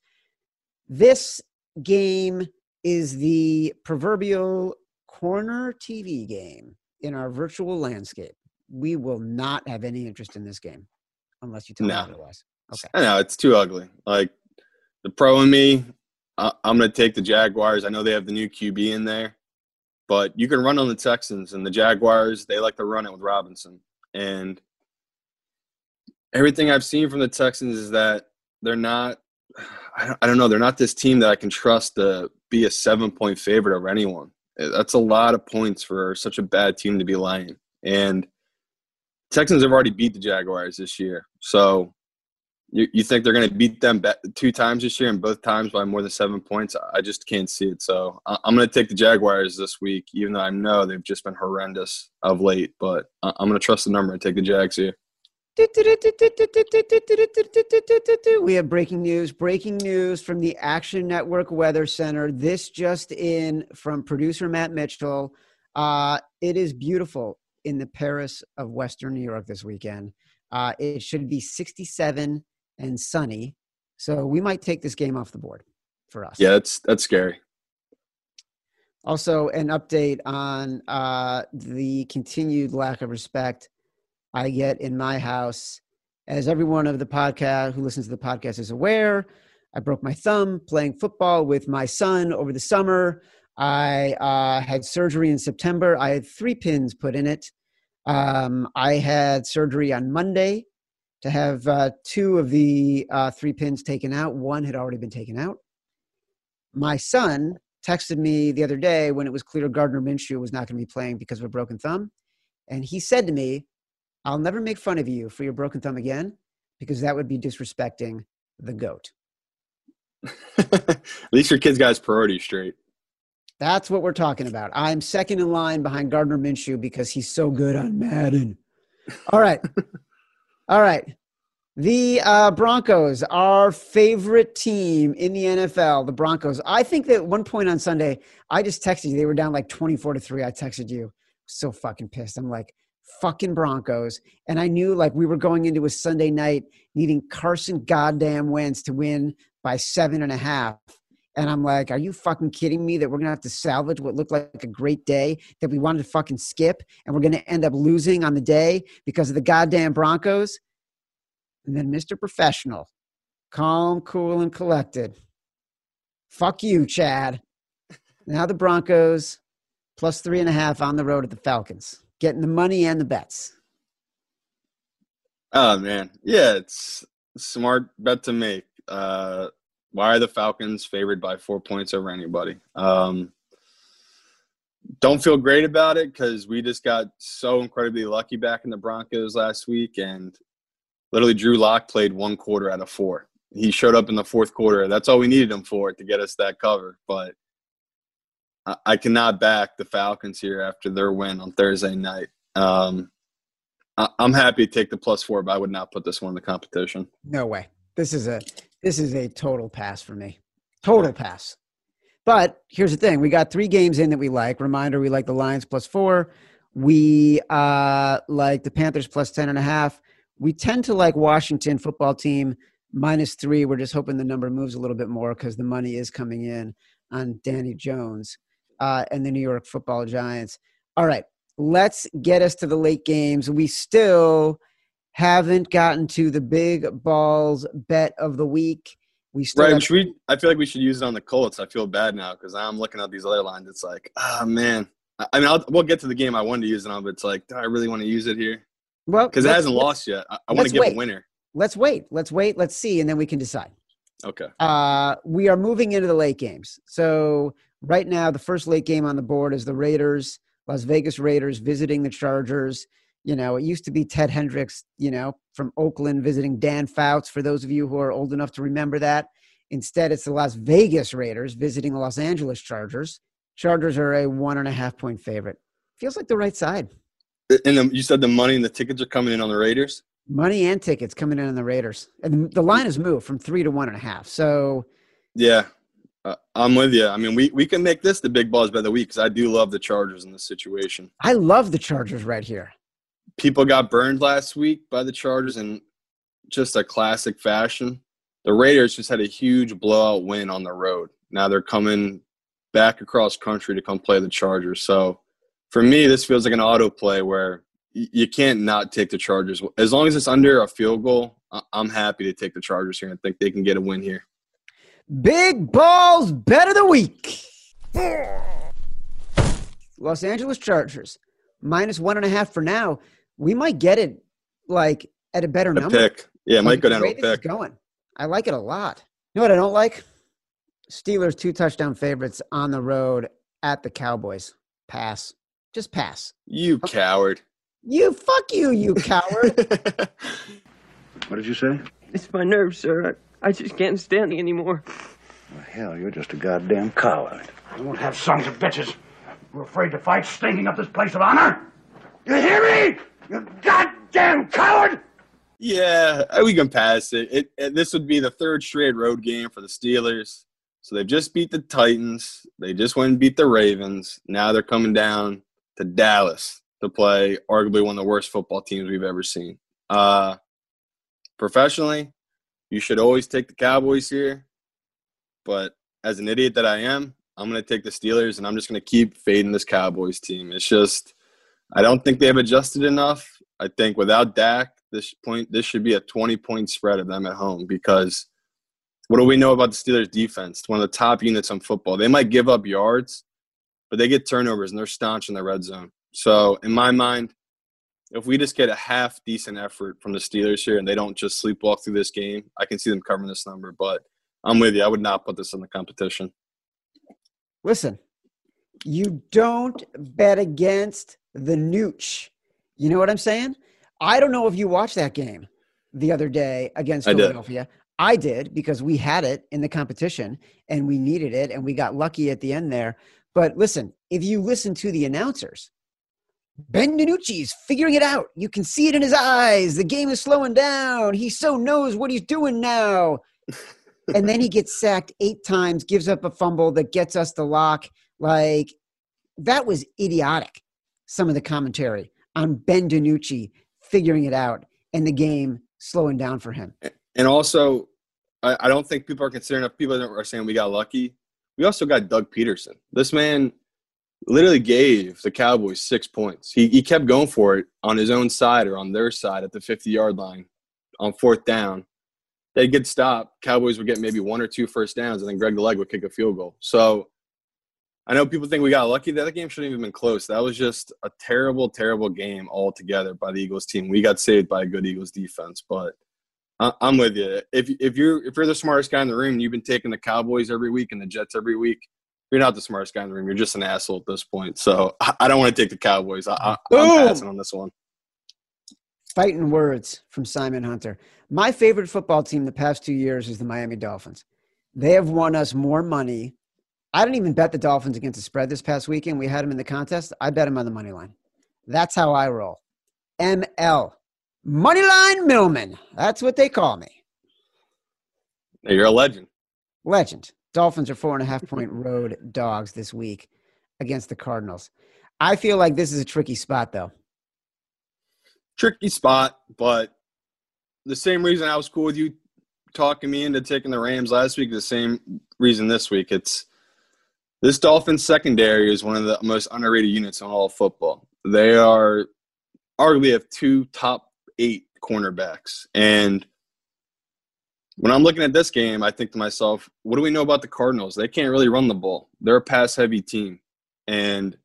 This game is the proverbial corner TV game in our virtual landscape we will not have any interest in this game unless you tell no. me otherwise. Okay. I know it's too ugly. Like the pro and me, I, I'm going to take the Jaguars. I know they have the new QB in there, but you can run on the Texans and the Jaguars. They like to run it with Robinson, and everything I've seen from the Texans is that they're not. I don't, know. They're not this team that I can trust to be a seven point favorite over anyone. That's a lot of points for such a bad team to be lying. And Texans have already beat the Jaguars this year, so you, you think they're going to beat them two times this year and both times by more than seven points? I just can't see it. So I'm going to take the Jaguars this week, even though I know they've just been horrendous of late. But I'm going to trust the number and take the Jags here. We have breaking news. Breaking news from the Action Network Weather Center. This just in from producer Matt Mitchell. Uh, it is beautiful in the Paris of Western New York this weekend. Uh, it should be 67 and sunny. So we might take this game off the board for us. Yeah, that's that's scary. Also, an update on uh, the continued lack of respect I get in my house. As everyone of the podcast who listens to the podcast is aware, I broke my thumb playing football with my son over the summer. I uh, had surgery in September. I had three pins put in it. Um, I had surgery on Monday to have uh, two of the uh, three pins taken out. One had already been taken out. My son texted me the other day when it was clear Gardner Minshew was not going to be playing because of a broken thumb. And he said to me, I'll never make fun of you for your broken thumb again because that would be disrespecting the GOAT. At least your kid's got his priorities straight. That's what we're talking about. I'm second in line behind Gardner Minshew because he's so good on Madden. All right. All right. The uh, Broncos, our favorite team in the NFL, the Broncos. I think that one point on Sunday, I just texted you. They were down like 24 to 3. I texted you. So fucking pissed. I'm like, fucking Broncos. And I knew like we were going into a Sunday night needing Carson goddamn Wentz to win by seven and a half. And I'm like, are you fucking kidding me that we're going to have to salvage what looked like a great day that we wanted to fucking skip and we're going to end up losing on the day because of the goddamn Broncos? And then Mr. Professional, calm, cool, and collected. Fuck you, Chad. Now the Broncos plus three and a half on the road at the Falcons, getting the money and the bets. Oh man, yeah, it's smart bet to make. Uh, why are the Falcons favored by four points over anybody? Um, don't feel great about it because we just got so incredibly lucky back in the Broncos last week, and literally Drew Lock played one quarter out of four. He showed up in the fourth quarter. That's all we needed him for to get us that cover. But I, I cannot back the Falcons here after their win on Thursday night. Um, I, I'm happy to take the plus four, but I would not put this one in the competition. No way. This is a this is a total pass for me. Total pass. But here's the thing: we got three games in that we like. Reminder: we like the Lions plus four. We uh, like the Panthers plus ten and a half. We tend to like Washington football team minus three. We're just hoping the number moves a little bit more because the money is coming in on Danny Jones uh, and the New York Football Giants. All right, let's get us to the late games. We still haven't gotten to the big balls bet of the week. We still Right? have- Should we, I feel like we should use it on the Colts. I feel bad now because I'm looking at these other lines. It's like, ah, man. I- I mean, I'll, we'll get to the game I wanted to use it on, but it's like, do I really want to use it here? Well Because it hasn't lost yet. I, I want to give wait. a winner. Let's wait. Let's wait. Let's see, and then we can decide. Okay. Uh, we are moving into the late games. So right now, the first late game on the board is the Raiders, Las Vegas Raiders visiting the Chargers. You know, it used to be Ted Hendricks, you know, from Oakland visiting Dan Fouts. For those of you who are old enough to remember that, instead it's the Las Vegas Raiders visiting the Los Angeles Chargers. Chargers are a one and a half point favorite. Feels like the right side. And the, you said the money and the tickets are coming in on the Raiders? Money and tickets coming in on the Raiders, and the line has moved from three to one and a half. So Yeah. Uh, I'm with you. I mean, we, we can make this the big balls by the week because I do love the Chargers in this situation. I love the Chargers right here. People got burned last week by the Chargers in just a classic fashion. The Raiders just had a huge blowout win on the road. Now they're coming back across country to come play the Chargers. So for me, this feels like an auto play where you can't not take the Chargers. As long as it's under a field goal, I'm happy to take the Chargers here and think they can get a win here. Big balls bet of the week. Los Angeles Chargers minus one and a half for now. We might get it like at a better A number. pick. Yeah, it might go down to a pick. Going, I like it a lot. You know what I don't like? Steelers two touchdown favorites on the road at the Cowboys. Pass. Just pass. You coward. You fuck you, you coward. What did you say? It's my nerves, sir. I, I just can't stand it anymore. Well, hell, you're just a goddamn coward. You won't have sons of bitches. You're afraid to fight, stinking up this place of honor? You hear me? You goddamn coward! Yeah, we can pass it. It, it. This would be the third straight road game for the Steelers. So they've just beat the Titans. They just went and beat the Ravens. Now they're coming down to Dallas to play arguably one of the worst football teams we've ever seen. Uh, professionally, you should always take the Cowboys here. But as an idiot that I am, I'm going to take the Steelers and I'm just going to keep fading this Cowboys team. It's just, I don't think they've adjusted enough. I think without Dak, this point this should be a 20 point spread of them at home because what do we know about the Steelers defense? It's one of the top units on football. They might give up yards, but they get turnovers and they're staunch in the red zone. So in my mind, if we just get a half decent effort from the Steelers here and they don't just sleepwalk through this game, I can see them covering this number. But I'm with you. I would not put this in the competition. Listen, you don't bet against the nooch. You know what I'm saying? I don't know if you watched that game the other day against I did. Philadelphia. I did because we had it in the competition and we needed it and we got lucky at the end there. But listen, if you listen to the announcers, Ben DiNucci's figuring it out. You can see it in his eyes. The game is slowing down. He so knows what he's doing now. and then he gets sacked eight times, gives up a fumble that gets us the lock. Like that was idiotic. Some of the commentary on Ben DiNucci figuring it out and the game slowing down for him. And also, I, don't think people are considering enough people are saying we got lucky. We also got Doug Pederson. This man literally gave the Cowboys six points. He, he kept going for it on his own side or on their side at the 50 yard line on fourth down. They'd get stopped. Cowboys would get maybe one or two first downs, and then Greg Leg would kick a field goal. So I know people think we got lucky. That game shouldn't even been close. That was just a terrible, terrible game altogether by the Eagles team. We got saved by a good Eagles defense, but I'm with you. If if you're if you're the smartest guy in the room, you've been taking the Cowboys every week and the Jets every week. You're not the smartest guy in the room. You're just an asshole at this point. So I, I don't want to take the Cowboys. I, I, I'm passing on this one. Fighting words from Simon Hunter. My favorite football team the past two years is the Miami Dolphins. They have won us more money. I didn't even bet the Dolphins against the spread this past weekend. We had them in the contest. I bet them on the money line. That's how I roll. ML. Moneyline Millman. That's what they call me. You're a legend. Legend. Dolphins are four and a half point road dogs this week against the Cardinals. I feel like this is a tricky spot, though. tricky spot, but the same reason I was cool with you talking me into taking the Rams last week, the same reason this week. It's this Dolphins secondary is one of the most underrated units in all of football. They are arguably have two top eight cornerbacks. And when I'm looking at this game, I think to myself, what do we know about the Cardinals? They can't really run the ball. They're a pass heavy team. And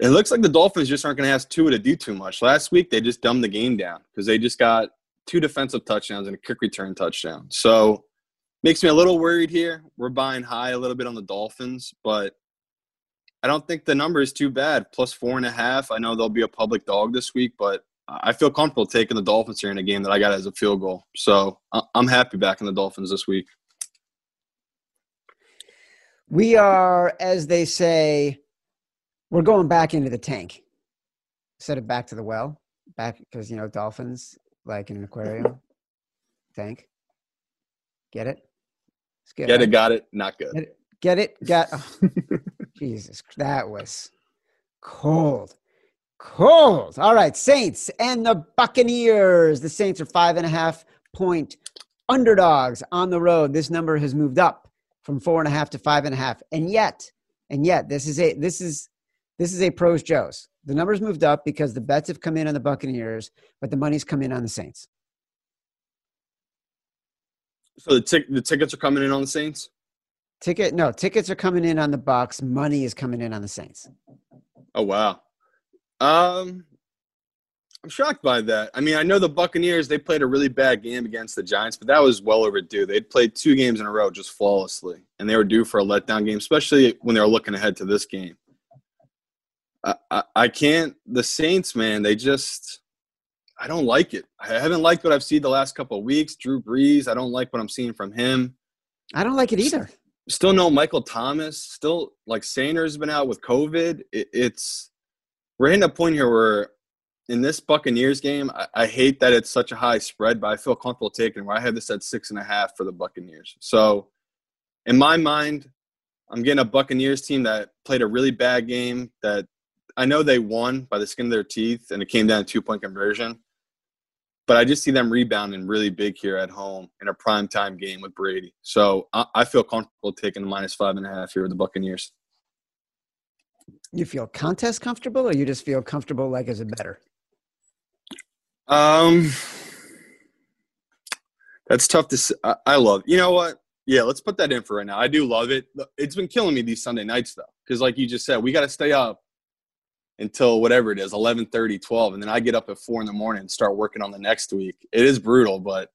it looks like the Dolphins just aren't going to ask Tua to do too much. Last week, they just dumbed the game down because they just got two defensive touchdowns and a kick return touchdown. So makes me a little worried here. We're buying high a little bit on the Dolphins, but I don't think the number is too bad. Plus four and a half. I know there'll be a public dog this week, but I feel comfortable taking the Dolphins here in a game that I got as a field goal. So I'm happy backing the Dolphins this week. We are, as they say, we're going back into the tank instead of back to the well. Back because you know dolphins like in an aquarium tank. Get it? It's good. Get right? it, got it, not good. Get it? Get it? Got. oh, Jesus, that was cold. Cold. All right, Saints and the Buccaneers. The Saints are five and a half point underdogs on the road. This number has moved up from four and a half to five and a half, and yet, and yet, this is a this is this is a pros Joe's. The numbers moved up because the bets have come in on the Buccaneers, but the money's come in on the Saints. So the, tic- the tickets are coming in on the Saints? Ticket no tickets are coming in on the Bucks. Money is coming in on the Saints. Oh wow. Um I'm shocked by that. I mean, I know the Buccaneers, they played a really bad game against the Giants, but that was well overdue. They'd played two games in a row just flawlessly, and they were due for a letdown game, especially when they were looking ahead to this game. I, I, I can't the Saints, man, they just I don't like it. I haven't liked what I've seen the last couple of weeks. Drew Brees, I don't like what I'm seeing from him. I don't like it either. Still no Michael Thomas. Still like Sanders has been out with COVID. It, it's we're hitting a point here where in this Buccaneers game, I, I hate that it's such a high spread, but I feel comfortable taking where I have this at six and a half for the Buccaneers. So in my mind, I'm getting a Buccaneers team that played a really bad game that I know they won by the skin of their teeth and it came down to two point conversion. But I just see them rebounding really big here at home in a prime time game with Brady. So I, I feel comfortable taking the minus five and a half here with the Buccaneers. You feel contest comfortable, or you just feel comfortable like is it better? Um, that's tough to. I love. You know what? Yeah, let's put that in for right now. I do love it. It's been killing me these Sunday nights though, because like you just said, we got to stay up until whatever it is 11 30 12 and then i get up at 4 in the morning and start working on the next week it is brutal but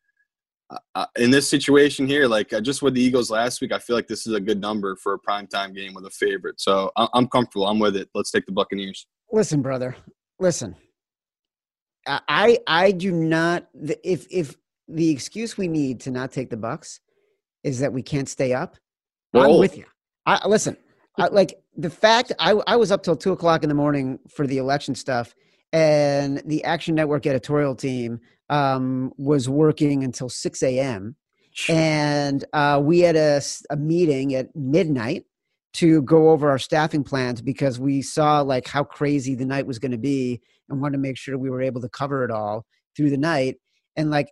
uh, in this situation here like uh, just with the eagles last week i feel like this is a good number for a prime time game with a favorite so I- i'm comfortable i'm with it let's take the buccaneers Listen, brother. Listen. I I do not. the- If if the excuse we need to not take the Bucks is that we can't stay up, I'm with you. I listen. I, like the fact I I was up till two o'clock in the morning for the election stuff, and the Action Network editorial team um, was working until six a.m. and uh, we had a, a meeting at midnight to go over our staffing plans because we saw like how crazy the night was going to be and wanted to make sure we were able to cover it all through the night and like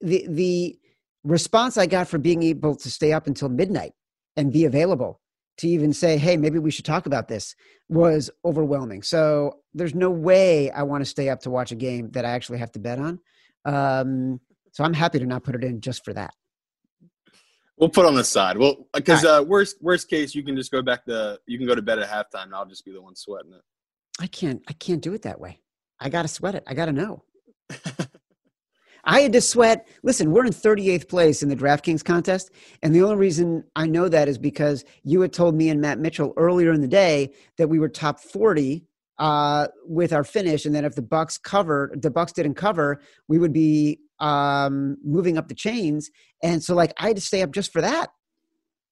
the the response i got for being able to stay up until midnight and be available to even say hey maybe we should talk about this was overwhelming so there's no way i want to stay up to watch a game that i actually have to bet on um, so i'm happy to not put it in just for that We'll put on the side. Well, because uh, worst worst case, you can just go back to you can go to bed at halftime, and I'll just be the one sweating it. I can't. I can't do it that way. I got to sweat it. I got to know. I had to sweat. Listen, we're in 38th place in the DraftKings contest. And the only reason I know that is because you had told me and Matt Mitchell earlier in the day that we were top 40 uh, with our finish. And then if the Bucks covered, the Bucks didn't cover, we would be um, moving up the chains. And so, like, I had to stay up just for that.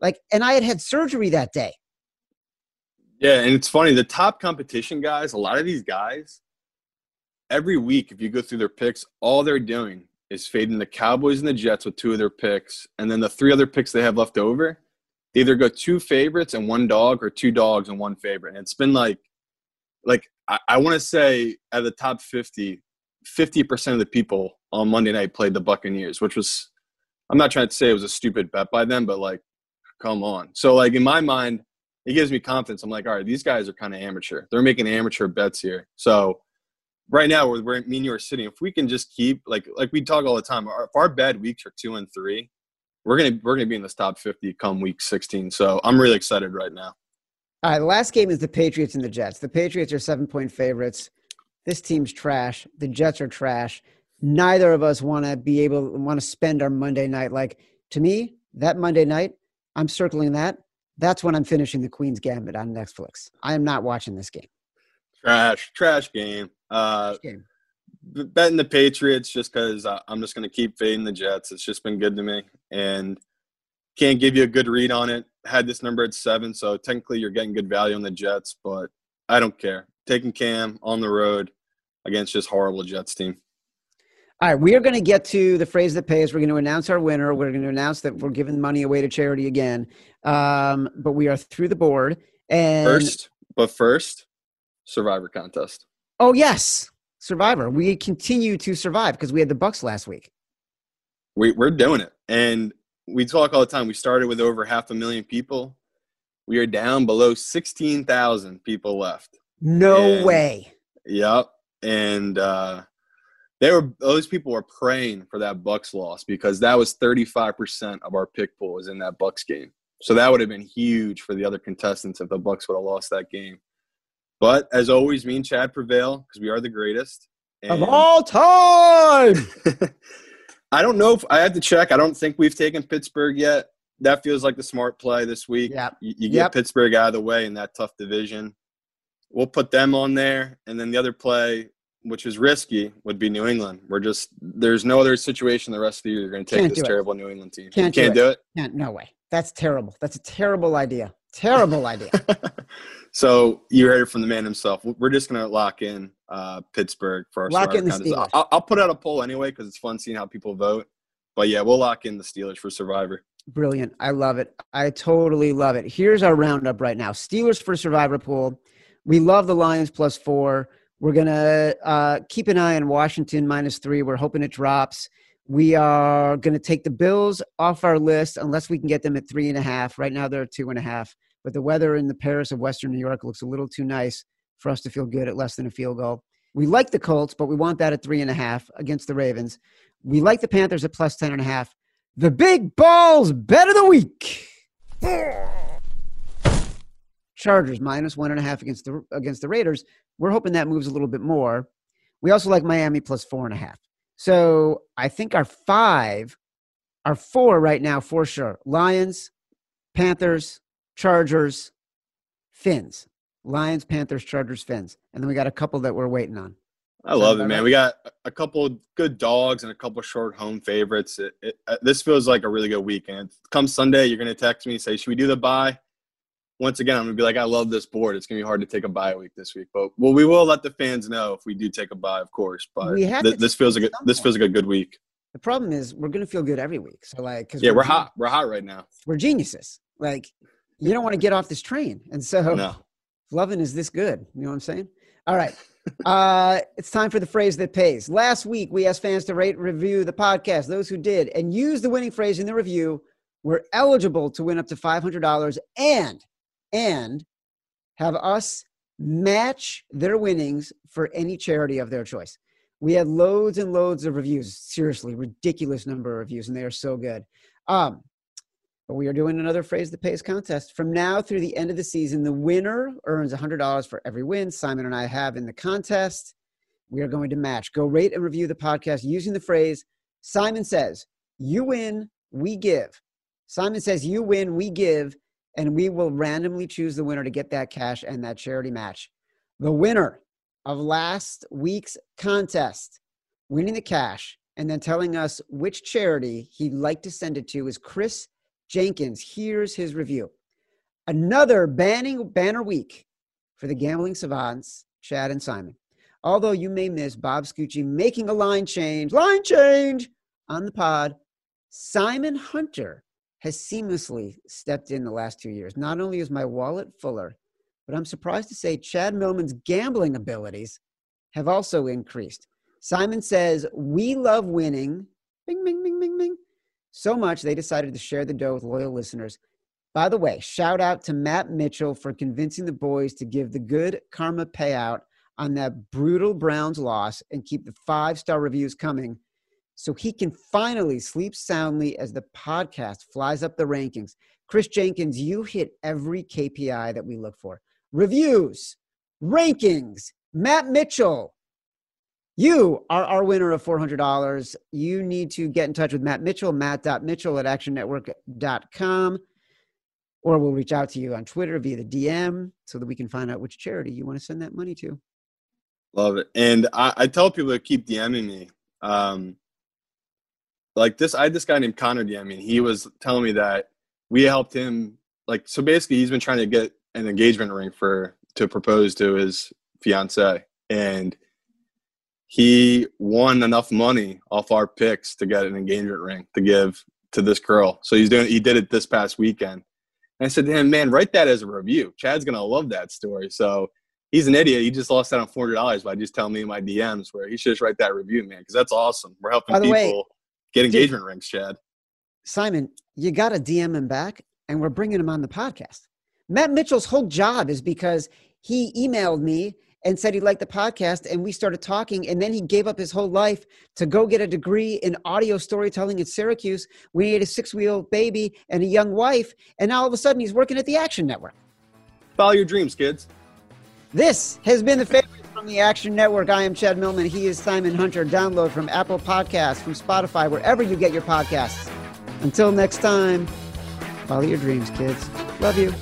Like, and I had had surgery that day. Yeah, and it's funny. The top competition guys, a lot of these guys, every week, if you go through their picks, all they're doing is fading the Cowboys and the Jets with two of their picks, and then the three other picks they have left over, they either go two favorites and one dog, or two dogs and one favorite. And it's been like, like I, I want to say at the top 50, 50% of the people on Monday night played the Buccaneers, which was, I'm not trying to say it was a stupid bet by them, but like, come on. So like in my mind, it gives me confidence. I'm like, all right, these guys are kind of amateur. They're making amateur bets here. So right now, where we're me and you are sitting, if we can just keep like like we talk all the time, our, if our bad weeks are two and three, we're gonna we're gonna be in this top 50 come week 16. So I'm really excited right now. All right, the last game is the Patriots and the Jets. The Patriots are seven point favorites. This team's trash. The Jets are trash. Neither of us want to be able want to spend our Monday night. Like to me, that Monday night, I'm circling that. That's when I'm finishing the Queen's Gambit on Netflix. I am not watching this game. Trash, trash game. Uh, betting the Patriots just because I'm just going to keep fading the Jets. It's just been good to me, and can't give you a good read on it. Had this number at seven, so technically you're getting good value on the Jets, but I don't care. Taking Cam on the road against this horrible Jets team. All right, we are going to get to the phrase that pays. We're going to announce our winner. We're going to announce that we're giving money away to charity again. Um, but we are through the board. And First, but first, Survivor contest. Oh yes, Survivor. We continue to survive because we had the Bucks last week. We, we're doing it. And we talk all the time. We started with over half a million people. We are down below 16,000 people left. No And- way. Yep. And uh, they were those people were praying for that Bucks loss because that was 35% of our pick pool was in that Bucks game. So that would have been huge for the other contestants if the Bucks would have lost that game. But as always, me and Chad prevail because we are the greatest. Of all time. I don't know if I have to check. I don't think we've taken Pittsburgh yet. That feels like the smart play this week. Yep. You, you get Yep. Pittsburgh out of the way in that tough division. We'll put them on there, and then the other play, which is risky, would be New England. We're just there's no other situation the rest of the year you're going to take Can't this do it. terrible New England team. Can't you do can't do it. Can't, no way. That's terrible. That's a terrible idea. Terrible idea. so you heard it from the man himself. We're just going to lock in uh, Pittsburgh for our Lock in the. Steelers. I'll, I'll put out a poll anyway because it's fun seeing how people vote. But yeah, we'll lock in the Steelers for Survivor. Brilliant. I love it. I totally love it. Here's our roundup right now Steelers for Survivor Pool. We love the Lions plus four. We're going to uh, keep an eye on Washington minus three. We're hoping it drops. We are going to take the Bills off our list unless we can get them at three and a half. Right now, they're two and a half. But the weather in the Paris of Western New York looks a little too nice for us to feel good at less than a field goal. We like the Colts, but we want that at three and a half against the Ravens. We like the Panthers at plus ten and a half. The big balls bet of the week. Chargers minus one and a half against the against the Raiders. We're hoping that moves a little bit more. We also like Miami plus four and a half. So I think our five, our four right now for sure. Lions, Panthers, Chargers, Fins. Lions, Panthers, Chargers, Fins. And then we got a couple that we're waiting on. I love it, man. right? We got a couple good dogs and a couple short home favorites. It, it, uh, this feels like a really good weekend. Come Sunday, you're going to text me and say, "Should we do the buy?" Once again, I'm going to be like, "I love this board. It's going to be hard to take a buy week this week, but well, we will let the fans know if we do take a buy, of course. But th- this feels like a, this feels like a good week. The problem is we're gonna feel good every week. So like, Yeah, we're gen- hot. We're hot right now. We're geniuses. Like, you don't want to get off this train. And so No, loving is this good. You know what I'm saying? All right. Uh, it's time for the phrase that pays. Last week, we asked fans to rate, review the podcast. Those who did and use the winning phrase in the review were eligible to win up to $500 and, and have us match their winnings for any charity of their choice. We had loads and loads of reviews. Seriously, ridiculous number of reviews, and they are so good. Um, But we are doing another phrase that pays contest. From now through the end of the season, the winner earns $100 for every win Simon and I have in the contest. We are going to match. Go rate and review the podcast using the phrase Simon says, You win, we give. Simon says, You win, we give, and we will randomly choose the winner to get that cash and that charity match. The winner of last week's contest, winning the cash, and then telling us which charity he'd like to send it to is Chris Jenkins. Here's his review. Another banning banner week for the gambling savants, Chad and Simon. Although you may miss Bob Scucci making a line change, line change on the pod, Simon Hunter has seamlessly stepped in the last two years. Not only is my wallet fuller, but I'm surprised to say Chad Millman's gambling abilities have also increased. Simon says, We love winning. Bing, bing, bing, bing, bing so much they decided to share the dough with loyal listeners. By the way, shout out to Matt Mitchell for convincing the boys to give the good karma payout on that brutal Browns loss and keep the five star reviews coming so he can finally sleep soundly as the podcast flies up the rankings. Chris Jenkins, you hit every KPI that we look for reviews, rankings, Matt Mitchell, you are our winner of $400. You need to get in touch with Matt Mitchell, matt.mitchell at actionnetwork.com, or we'll reach out to you on Twitter via the DM so that we can find out which charity you want to send that money to. Love it. And I, I tell people to keep DMing me. Um, like this, I had this guy named Connor DMing. He was telling me that we helped him. Like, so basically, he's been trying to get an engagement ring for to propose to his fiance, and – he won enough money off our picks to get an engagement ring to give to this girl. So he's doing he did it this past weekend. And I said to him, man, write that as a review. Chad's gonna love that story. So he's an idiot. He just lost out on four hundred dollars by just telling me in my DMs where he should just write that review, man, because that's awesome. We're helping people way, get engagement dude, rings, Chad. Simon, you got to DM him back, and we're bringing him on the podcast. Matt Mitchell's whole job is because he emailed me and said he liked the podcast and we started talking and then he gave up his whole life to go get a degree in audio storytelling at syracuse we had a six-wheel baby and a young wife and now all of a sudden he's working at the action network follow your dreams kids this has been the favorite from the action network. I am chad millman. He is simon hunter. Download from apple podcasts from spotify wherever you get your podcasts. Until next time follow your dreams kids. Love you